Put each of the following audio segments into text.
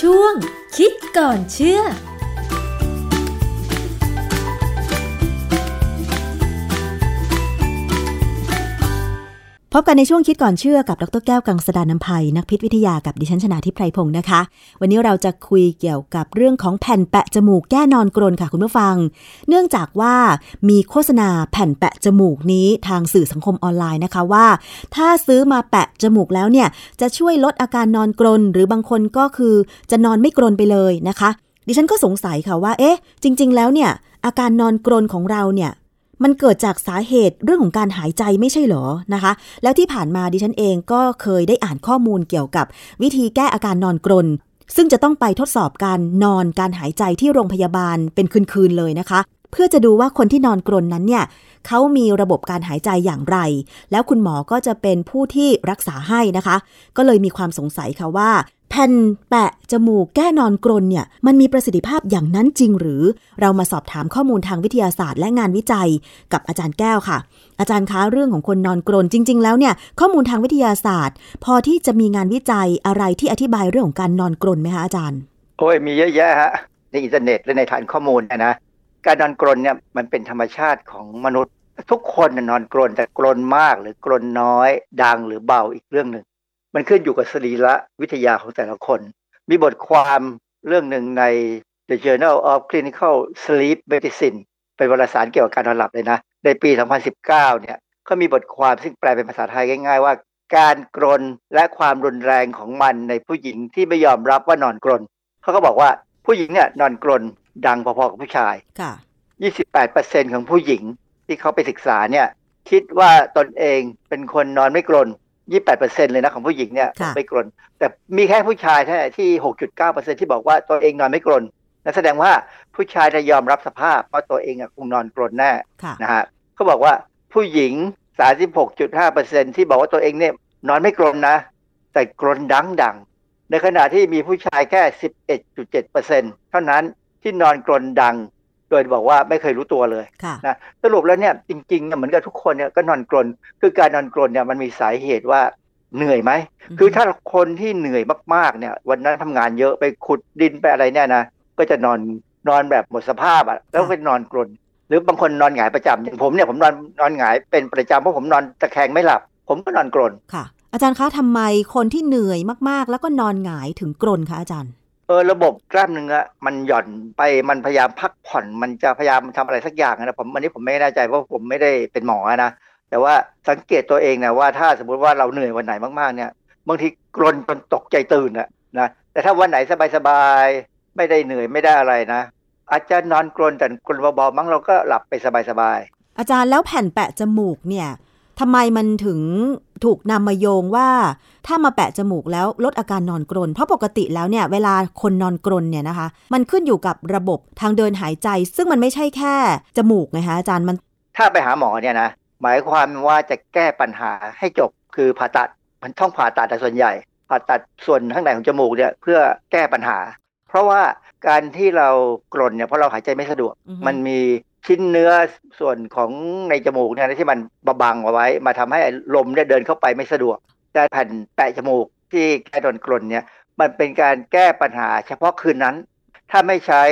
ช่วงคิดก่อนเชื่อ พบกันในช่วงคิดก่อนเชื่อกับดรแก้วกังสดานนภัยนักพิษวิทยากับดิฉันชนาทิพไพรพงศ์นะคะ วันนี้เราจะคุยเกี่ยวกับเรื่องของแผ่นแปะจมูกแก้นอนกรนค่ะคุณผู้ฟัง เนื่องจากว่ามีโฆษณาแผ่นแปะจมูกนี้ทางสื่อสังคมออนไลน์นะคะว่า ถ้าซื้อมาแปะจมูกแล้วเนี่ยจะช่วยลดอาการนอนกรน หรือบางคนก็คือจะนอนไม่กรนไปเลยนะคะ ดิฉันก็สงสัยค่ะว่า เอ๊ะ จริง ๆ แล้วเนี่ยอาการนอนกรนของเราเนี่ย มันเกิดจากสาเหตุเรื่องของการหายใจไม่ใช่เหรอนะคะ แล้วที่ผ่านมาดิฉันเองก็เคยได้อ่านข้อมูลเกี่ยวกับ วิธีแก้อาการนอนกรน ซึ่งจะต้องไปทดสอบการนอนการหายใจที่โรงพยาบาลเป็นคืนๆเลยนะคะ เพื่อจะดูว่าคนที่นอนกรนนั้นเนี่ยเขามีระบบการหายใจอย่างไร แล้วคุณหมอก็จะเป็นผู้ที่รักษาให้นะคะ ก็เลยมีความสงสัยค่ะว่า แผ่นแปะจมูกแก้นอนกรนเนี่ยมันมีประสิทธิภาพอย่างนั้นจริงหรือ เรามาสอบถามข้อมูลทางวิทยาศาสตร์และงานวิจัยกับอาจารย์แก้วค่ะ อาจารย์คะเรื่องของคนนอนกรนจริง ๆ แล้วเนี่ยข้อมูลทางวิทยาศาสตร์ พอที่จะมีงานวิจัยอะไรที่อธิบายเรื่องของการนอนกรนไหมคะอาจารย์ โอ้ยมีเยอะแยะฮะในอินเทอร์เน็ตและในฐานข้อมูลนะการนอนกรนเนี่ยมันเป็นธรรมชาติของมนุษย์ ทุกคนนอนกรนแต่กรนมากหรือกรนน้อย ดังหรือเบาอีกเรื่องหนึ่ง มันขึ้นอยู่กับสรีระวิทยาของแต่ละคน มีบทความเรื่องหนึ่งใน The Journal of Clinical Sleep Medicine เป็นวารสารเกี่ยวกับการนอนหลับเลยนะ ในปี 2019 เนี่ยเขามีบทความซึ่งแปลเป็นภาษาไทยง่าย ๆ ว่า การกรนและความรุนแรงของมันในผู้หญิงที่ไม่ยอมรับว่านอนกรนเขาก็บอกว่าผู้หญิงเนี่ยนอนกรนดังพอๆกับผู้ชายค่ะ28%ของผู้หญิงที่เขาไปศึกษาเนี่ยคิดว่าตนเองเป็นคนนอนไม่กรน ยี่แปดเปอร์เซ็นเลยนะของผู้หญิงเนี่ยไม่กรน แต่มีแค่ผู้ชายเท่านั้นที่หกจุดเก้าเปอร์เซ็นที่บอกว่าตัวเองนอนไม่กรนนั่นแสดงว่าผู้ชายจะยอมรับสภาพว่าตัวเองคงนอนกรนแน่นะฮะเขาบอกว่าผู้หญิงสาสิบหกจุดห้าเปอร์เซ็นที่บอกว่าตัวเองเนี่ยนอนไม่กรนนะ แต่กรนดังดังในขณะที่มีผู้ชายแค่สิบเอ็ดจุดเจ็ดเปอร์เซ็นเท่านั้นที่นอนกรนดัง โดยบอกว่าไม่เคยรู้ตัวเลยนะสรุปแล้วเนี่ยจริงๆเนี่ยเหมือนกับทุกคนเนี่ยก็นอนกรนคือการนอนกรนเนี่ยมันมีสาเหตุว่าเหนื่อยไหม คือถ้าคนที่เหนื่อยมากๆเนี่ย วันนั้นทำงานเยอะไปขุดดินไปอะไรเนี่ยนะก็จะนอนนอนแบบหมดสภาพอะแล้วก็นอนกรนหรือบางคนนอนหงายประจำอย่างผมเนี่ยผมนอนนอนหงายเป็นประจำเพราะผมนอนตะแคงไม่หลับ ผมก็นอนกรนค่ะ อาจารย์คะทำไมคนที่เหนื่อยมากๆ แล้วก็นอนหงายถึงกรนคะอาจารย์ เออระบบกล้ามเนื้อมันหย่อนไปมันพยายามพักผ่อนมันจะพยายามทำอะไรสักอย่างนะผมวันนี้ผมไม่แน่ใจเพราะผมไม่ได้เป็นหมอนะแต่ว่าสังเกตตัวเองนะว่าถ้าสมมุติว่าเราเหนื่อยวันไหนมากๆเนี่ยบางทีกรนจนตกใจตื่นอะนะแต่ถ้าวันไหนสบายๆไม่ได้เหนื่อยไม่ได้อะไรนะ อาจจะนอนกรนแต่กรนเบาๆมั้งเราก็หลับไปสบายๆอาจารย์แล้วแผ่นแปะจมูกเนี่ยทำไมมันถึง ถูกนำมาโยงว่า ถ้ามาแปะจมูกแล้วลดอาการนอนกรน เพราะปกติแล้วเนี่ยเวลาคนนอนกรนเนี่ยนะคะ มันขึ้นอยู่กับระบบทางเดินหายใจ ซึ่งมันไม่ใช่แค่จมูกไงคะอาจารย์มัน ถ้าไปหาหมอเนี่ยนะหมายความว่าจะแก้ปัญหาให้จบคือผ่าตัดมันต้องผ่าตัดแต่ส่วนใหญ่ผ่าตัดส่วนข้างในของจมูกเนี่ยเพื่อแก้ปัญหา เพราะว่าการที่เรากรนเนี่ยเพราะเราหายใจไม่สะดวก มันมี ชิ้นเนื้อส่วนของในจมูกเนี่ยที่มันบบังเอาไว้ มาทำให้ลมเนี่ยเดินเข้าไปไม่สะดวก แต่แผ่นแปะจมูกที่แก้โดนกรนเนี่ยมันเป็นการแก้ปัญหาเฉพาะคืนนั้น ถ้าไม่ใช้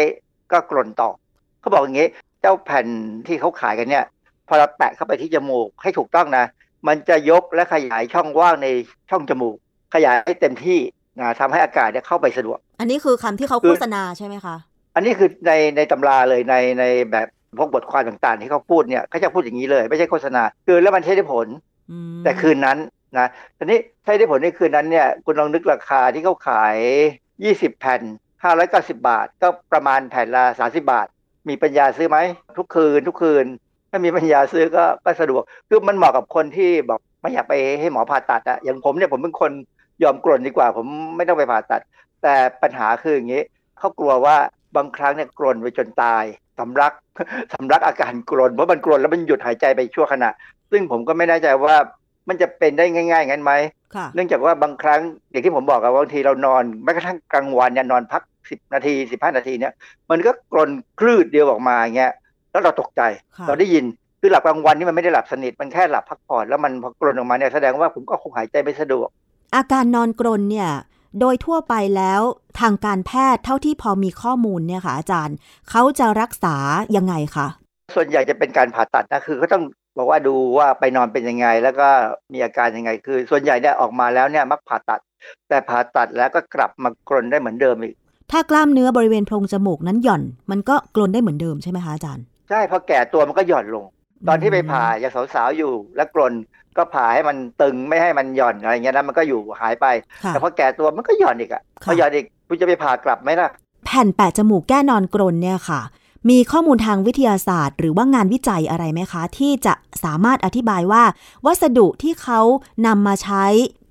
ก็กรนต่อเขาบอกอย่างนี้ เจ้าแผ่นที่เขาขายกันเนี่ย พอเราแปะเข้าไปที่จมูกให้ถูกต้องนะ มันจะยกและขยายช่องว่างในช่องจมูก ขยายให้เต็มที่นะทำให้อากาศเนี่ยเข้าไปสะดวก อันนี้คือคำที่เขาโฆษณาใช่ไหมคะ อันนี้คือในในตำราเลยในในแบบ พวกบทความต่างๆ ที่เขาพูดเนี่ยเขาจะพูดอย่างนี้เลย ไม่ใช่โฆษณา คือแล้วมันใช้ได้ผล แต่คืนนั้นนะทีนี้ใช้ได้ผลในคืนนั้นเนี่ยคุณลองนึกราคาที่เขาขาย 20 แผ่น 590 บาท ก็ประมาณแผ่นละ 30 บาท มีปัญญาซื้อไหม ทุกคืน ทุกคืน ถ้ามีปัญญาซื้อก็ก็สะดวก คือมันเหมาะกับคนที่บอกไม่อยากไปให้หมอผ่าตัดอะอย่างผมเนี่ยผมเป็นคนยอมกรนดีกว่า ผมไม่ต้องไปผ่าตัด แต่ปัญหาคืออย่างนี้เขากลัวว่าบางครั้งเนี่ยกรนไปจนตาย สำลักสำลักอาการกรนเพราะมันกรนแล้วมันหยุดหายใจไปชั่วขณะ ซึ่งผมก็ไม่แน่ใจว่ามันจะเป็นได้ง่ายๆงั้นไหม เนื่องจากว่าบางครั้งอย่างที่ผมบอกกับบางทีเรานอนแม้กระทั่งกลางวันเนี่ยนอนพักสิบนาทีสิบห้านาทีเนี่ยมันก็กรนคลืดเดียวออกมาเงี้ยแล้วเราตกใจเราได้ยินคือหลับกลางวันนี่มันไม่ได้หลับสนิทมันแค่หลับพักผ่อนแล้วมันพอกรนออกมาเนี่ยแสดงว่าผมก็คงหายใจไม่สะดวก อาการนอนกรนเนี่ย โดยทั่วไปแล้วทางการแพทย์เท่าที่พอมีข้อมูลเนี่ยค่ะอาจารย์ เขาจะรักษายังไงคะส่วนใหญ่จะเป็นการผ่าตัดนะคือเขาต้องบอกว่าดูว่าไปนอนเป็นยังไง แล้วก็มีอาการยังไง คือ ส่วนใหญ่เนี่ยออกมาแล้วเนี่ยมักผ่าตัด แต่ผ่าตัดแล้วก็กลับมากรนได้เหมือนเดิมอีก ถ้ากล้ามเนื้อบริเวณโพรงจมูกนั้นหย่อน มันก็กลนได้เหมือนเดิมใช่ไหมคะอาจารย์ ใช่พอแก่ตัวมันก็หย่อนลง ตอนที่ไปผ่าอย่างสาวๆอยู่แล้วกลนก็ผ่าให้มันตึงไม่ให้มันหย่อนอะไรเงี้ยนะมันก็อยู่หายไป แต่พอแก่ตัวมันก็หย่อนอีกอะพอหย่อนอีกคุณจะไปผ่ากลับไหมล่ะ แผ่นแปะจมูกแก้นอนกรนเนี่ยค่ะ มีข้อมูลทางวิทยาศาสตร์ หรือว่างานวิจัยอะไรไหมคะ ที่จะสามารถอธิบายว่า วัสดุที่เขานำมาใช้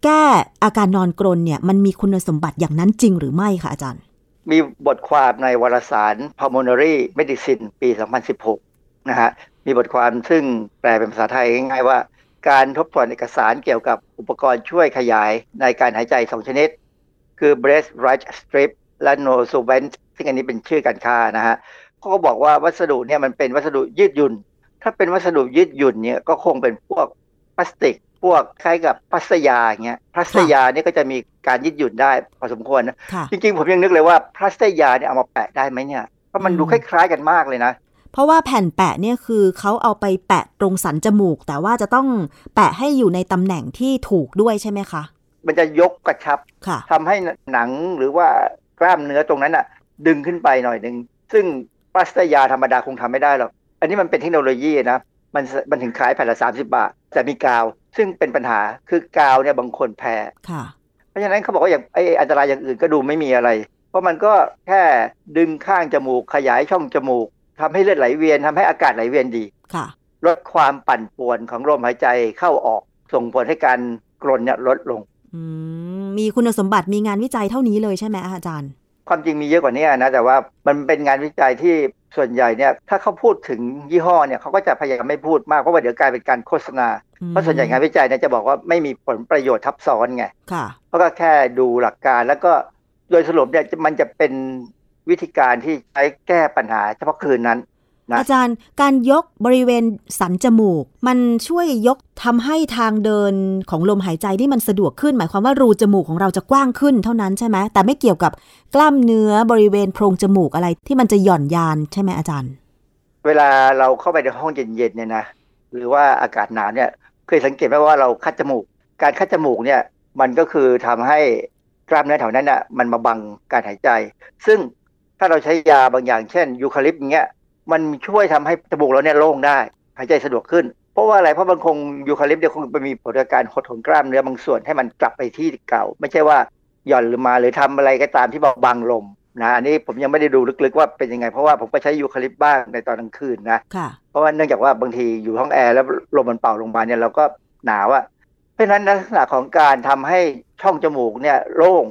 แก้อาการนอนกรนเนี่ยมันมีคุณสมบัติอย่างนั้นจริงหรือไม่คะอาจารย์ มีบทความในวารสาร Pulmonary Medicine ปี 2016นะฮะ มีบทความซึ่งแปลเป็นภาษาไทยง่ายๆว่า การทบทวนเอกสารเกี่ยวกับอุปกรณ์ช่วยขยายในการหายใจสองชนิด คือ breast right strip และ no s o v e n t ซึ่งอันนี้เป็นชื่อการค้านะฮะเขาก็บอกว่าวัสดุเนี่ยมันเป็นวัสดุยืดหยุ่น ถ้าเป็นวัสดุยืดหยุ่นเนี่ยก็คงเป็นพวกพลาสติก พวกคล้ายกับพลาสยาเงี้ยพลาสยาเนี่ยก็จะมีการยืดหยุ่นได้พอสมควรนะจริงๆ ผมยังนึกเลยว่าพลาสยาเนี่ยเอามาแปะได้ไหมเนี่ยเพราะมันดูคล้ายๆกันมากเลยนะ เพราะว่าแผ่นแปะเนี่ยคือเขาเอาไปแปะตรงสันจมูก แต่ว่าจะต้องแปะให้อยู่ในตำแหน่งที่ถูกด้วยใช่ไหมคะ มันจะยกกระชับทำให้หนังหรือว่ากล้ามเนื้อตรงนั้นอะดึงขึ้นไปหน่อยหนึ่งซึ่งพลาสตยาธรรมดาคงทำไม่ได้หรอกอันนี้มันเป็นเทคโนโลยีนะมันมันถึงขายแผ่นละสามสิบาท แต่มีกาว ซึ่งเป็นปัญหาคือกาวเนี่ยบางคนแพ้เพราะฉะนั้นเขาบอกว่าอย่างไออันตรายอย่างอื่นก็ดูไม่มีอะไร เพราะมันก็แค่ดึงข้างจมูกขยายช่องจมูก ทำให้เลือดไหลเวียนทำให้อากาศไหลเวียนดีค่ะ ลดความปั่นป่วนของลมหายใจเข้าออก ส่งผลให้การกรนเนี่ยลดลงมีคุณสมบัติมีงานวิจัยเท่านี้เลยใช่ไหมอาจารย์ ความจริงมีเยอะกว่านี้นะแต่ว่ามันเป็นงานวิจัยที่ส่วนใหญ่เนี่ย ถ้าเขาพูดถึงยี่ห้อเนี่ยเขาก็จะพยายามไม่พูดมากเพราะว่าเดี๋ยวกลายเป็นการโฆษณาเพราะส่วนใหญ่งานวิจัยเนี่ยจะบอกว่าไม่มีผลประโยชน์ทับซ้อนไงเขาก็แค่ดูหลักการแล้วก็โดยสรุปเนี่ยมันจะเป็น วิธีการที่ใช้แก้ปัญหาเฉพาะคืนนั้นอาจารย์การยกบริเวณสันจมูก มันช่วยยกทำให้ทางเดินของลมหายใจที่มันสะดวกขึ้น หมายความว่ารูจมูกของเราจะกว้างขึ้นเท่านั้นใช่ไหมแต่ไม่เกี่ยวกับกล้ามเนื้อบริเวณโพรงจมูกอะไรที่มันจะหย่อนยานใช่ไหมอาจารย์ เวลาเราเข้าไปในห้องเย็นๆเนี่ยนะหรือว่าอากาศหนาวเนี่ยเคยสังเกตไหมว่าเราคัดจมูก การคัดจมูกเนี่ยมันก็คือทำให้กล้ามเนื้อแถวนั้นน่ะมันมาบังการหายใจ ซึ่ง ถ้าเราใช้ยาบางอย่างเช่นยูคาลิปอย่างเงี้ยมันช่วยทำให้จมูกเราเนี่ยโล่งได้ หายใจสะดวกขึ้น เพราะว่าอะไรเพราะมันคงยูคาลิปเนี่ยคงไปมีผลการหดถอนกล้ามเนื้อบางส่วนให้มันกลับไปที่เก่า ไม่ใช่ว่าหย่อนหรือมาหรือทำอะไรก็ตามที่บังลมนะอันนี้ผมยังไม่ได้ดูลึกๆว่าเป็นยังไง เพราะว่าผมก็ใช้ยูคาลิปบ้างในตอนกลางคืนนะเพราะว่าเนื่องจากว่าบางทีอยู่ห้องแอร์แล้วลมมันเป่าลงมาเนี่ยเราก็หนาวอะเพราะฉะนั้นลักษณะของการทำให้ช่องจมูกเนี่ยโล่ง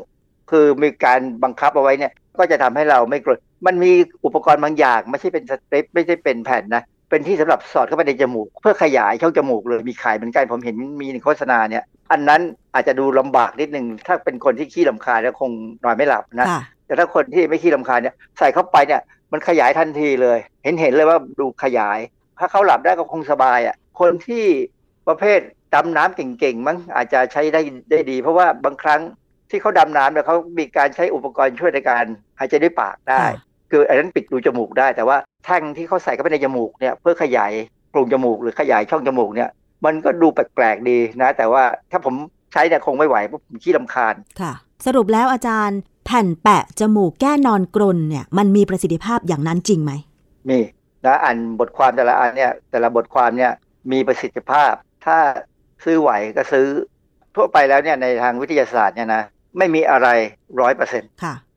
คือมีการบังคับเอาไว้เนี่ย ก็จะทำให้เราไม่กรดมันมีอุปกรณ์บางอย่างไม่ใช่เป็นสเตรปไม่ใช่เป็นแผ่นนะเป็นที่สำหรับสอดเข้าไปในจมูก เพื่อขยายช่องจมูกเลยมีขายเหมือนกันผมเห็นมีในโฆษณาเนี่ย อันนั้นอาจจะดูลำบากนิดนึงถ้าเป็นคนที่ขี้ลำคาญแล้วคงนอนไม่หลับนะแต่ถ้าคนที่ไม่ขี้ลำคาญเนี่ยใส่เข้าไปเนี่ยมันขยายทันทีเลย เห็นเห็นเลยว่าดูขยาย ถ้าเขาหลับได้ก็คงสบายอะคนที่ประเภทดำน้ำเก่งๆมั้งอาจจะใช้ได้ได้ดี เพราะว่าบางครั้ง ที่เขาดำน้ำเนี่ยเขามีการใช้อุปกรณ์ช่วยในการหายใจด้วยปากได้ คืออันนั้นปิดรูจมูกได้ แต่ว่าแท่งที่เขาใส่เข้าไปในจมูกเนี่ยเพื่อขยายโพรงจมูกหรือขยายช่องจมูกเนี่ย มันก็ดูแปลกๆดีนะ แต่ว่าถ้าผมใช้เนี่ยคงไม่ไหวเพราะผมขี้ลำคาญค่ะ สรุปแล้วอาจารย์แผ่นแปะจมูกแก้นอนกรนเนี่ยมันมีประสิทธิภาพอย่างนั้นจริงไหมมีนะอ่านบทความแต่ละอันเนี่ยแต่ละบทความเนี่ยมีประสิทธิภาพ ถ้าซื้อไหวก็ซื้อทั่วไปแล้วเนี่ยในทางวิทยาศาสตร์เนี่ยนะ ไม่มีอะไรร้อยเปอร์เซ็นต์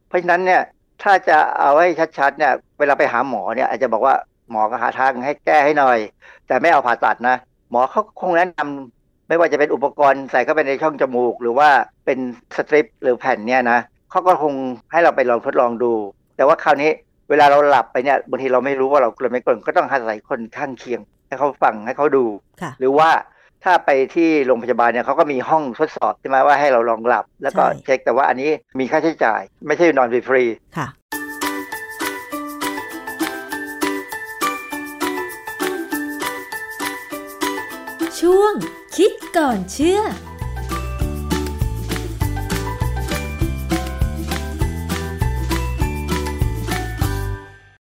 เพราะฉะนั้นเนี่ยถ้าจะเอาให้ชัดๆเนี่ยเวลาไปหาหมอเนี่ยอาจจะบอกว่าหมอก็หาทางให้แก้ให้หน่อย แต่ไม่เอาผ่าตัดนะ หมอเขาคงแนะนำไม่ว่าจะเป็นอุปกรณ์ใส่เข้าไปในช่องจมูก หรือว่าเป็นสตริปหรือแผ่นเนี่ยนะเขาก็คงให้เราไปลองทดลองดู แต่ว่าคราวนี้เวลาเราหลับไปเนี่ยบางทีเราไม่รู้ว่าเรากลัวไม่กลัวก็ต้องอาศัยคนข้างเคียง ให้เขาฟังให้เขาดู หรือว่า ถ้าไปที่โรงพยาบาลเนี่ยเขาก็มีห้องทดสอบใช่ไหมว่าให้เราลองหลับ แล้วก็เช็คแต่ว่าอันนี้มีค่าใช้จ่าย ไม่ใช่นอนฟรีค่ะ ช่วงคิดก่อนเชื่อ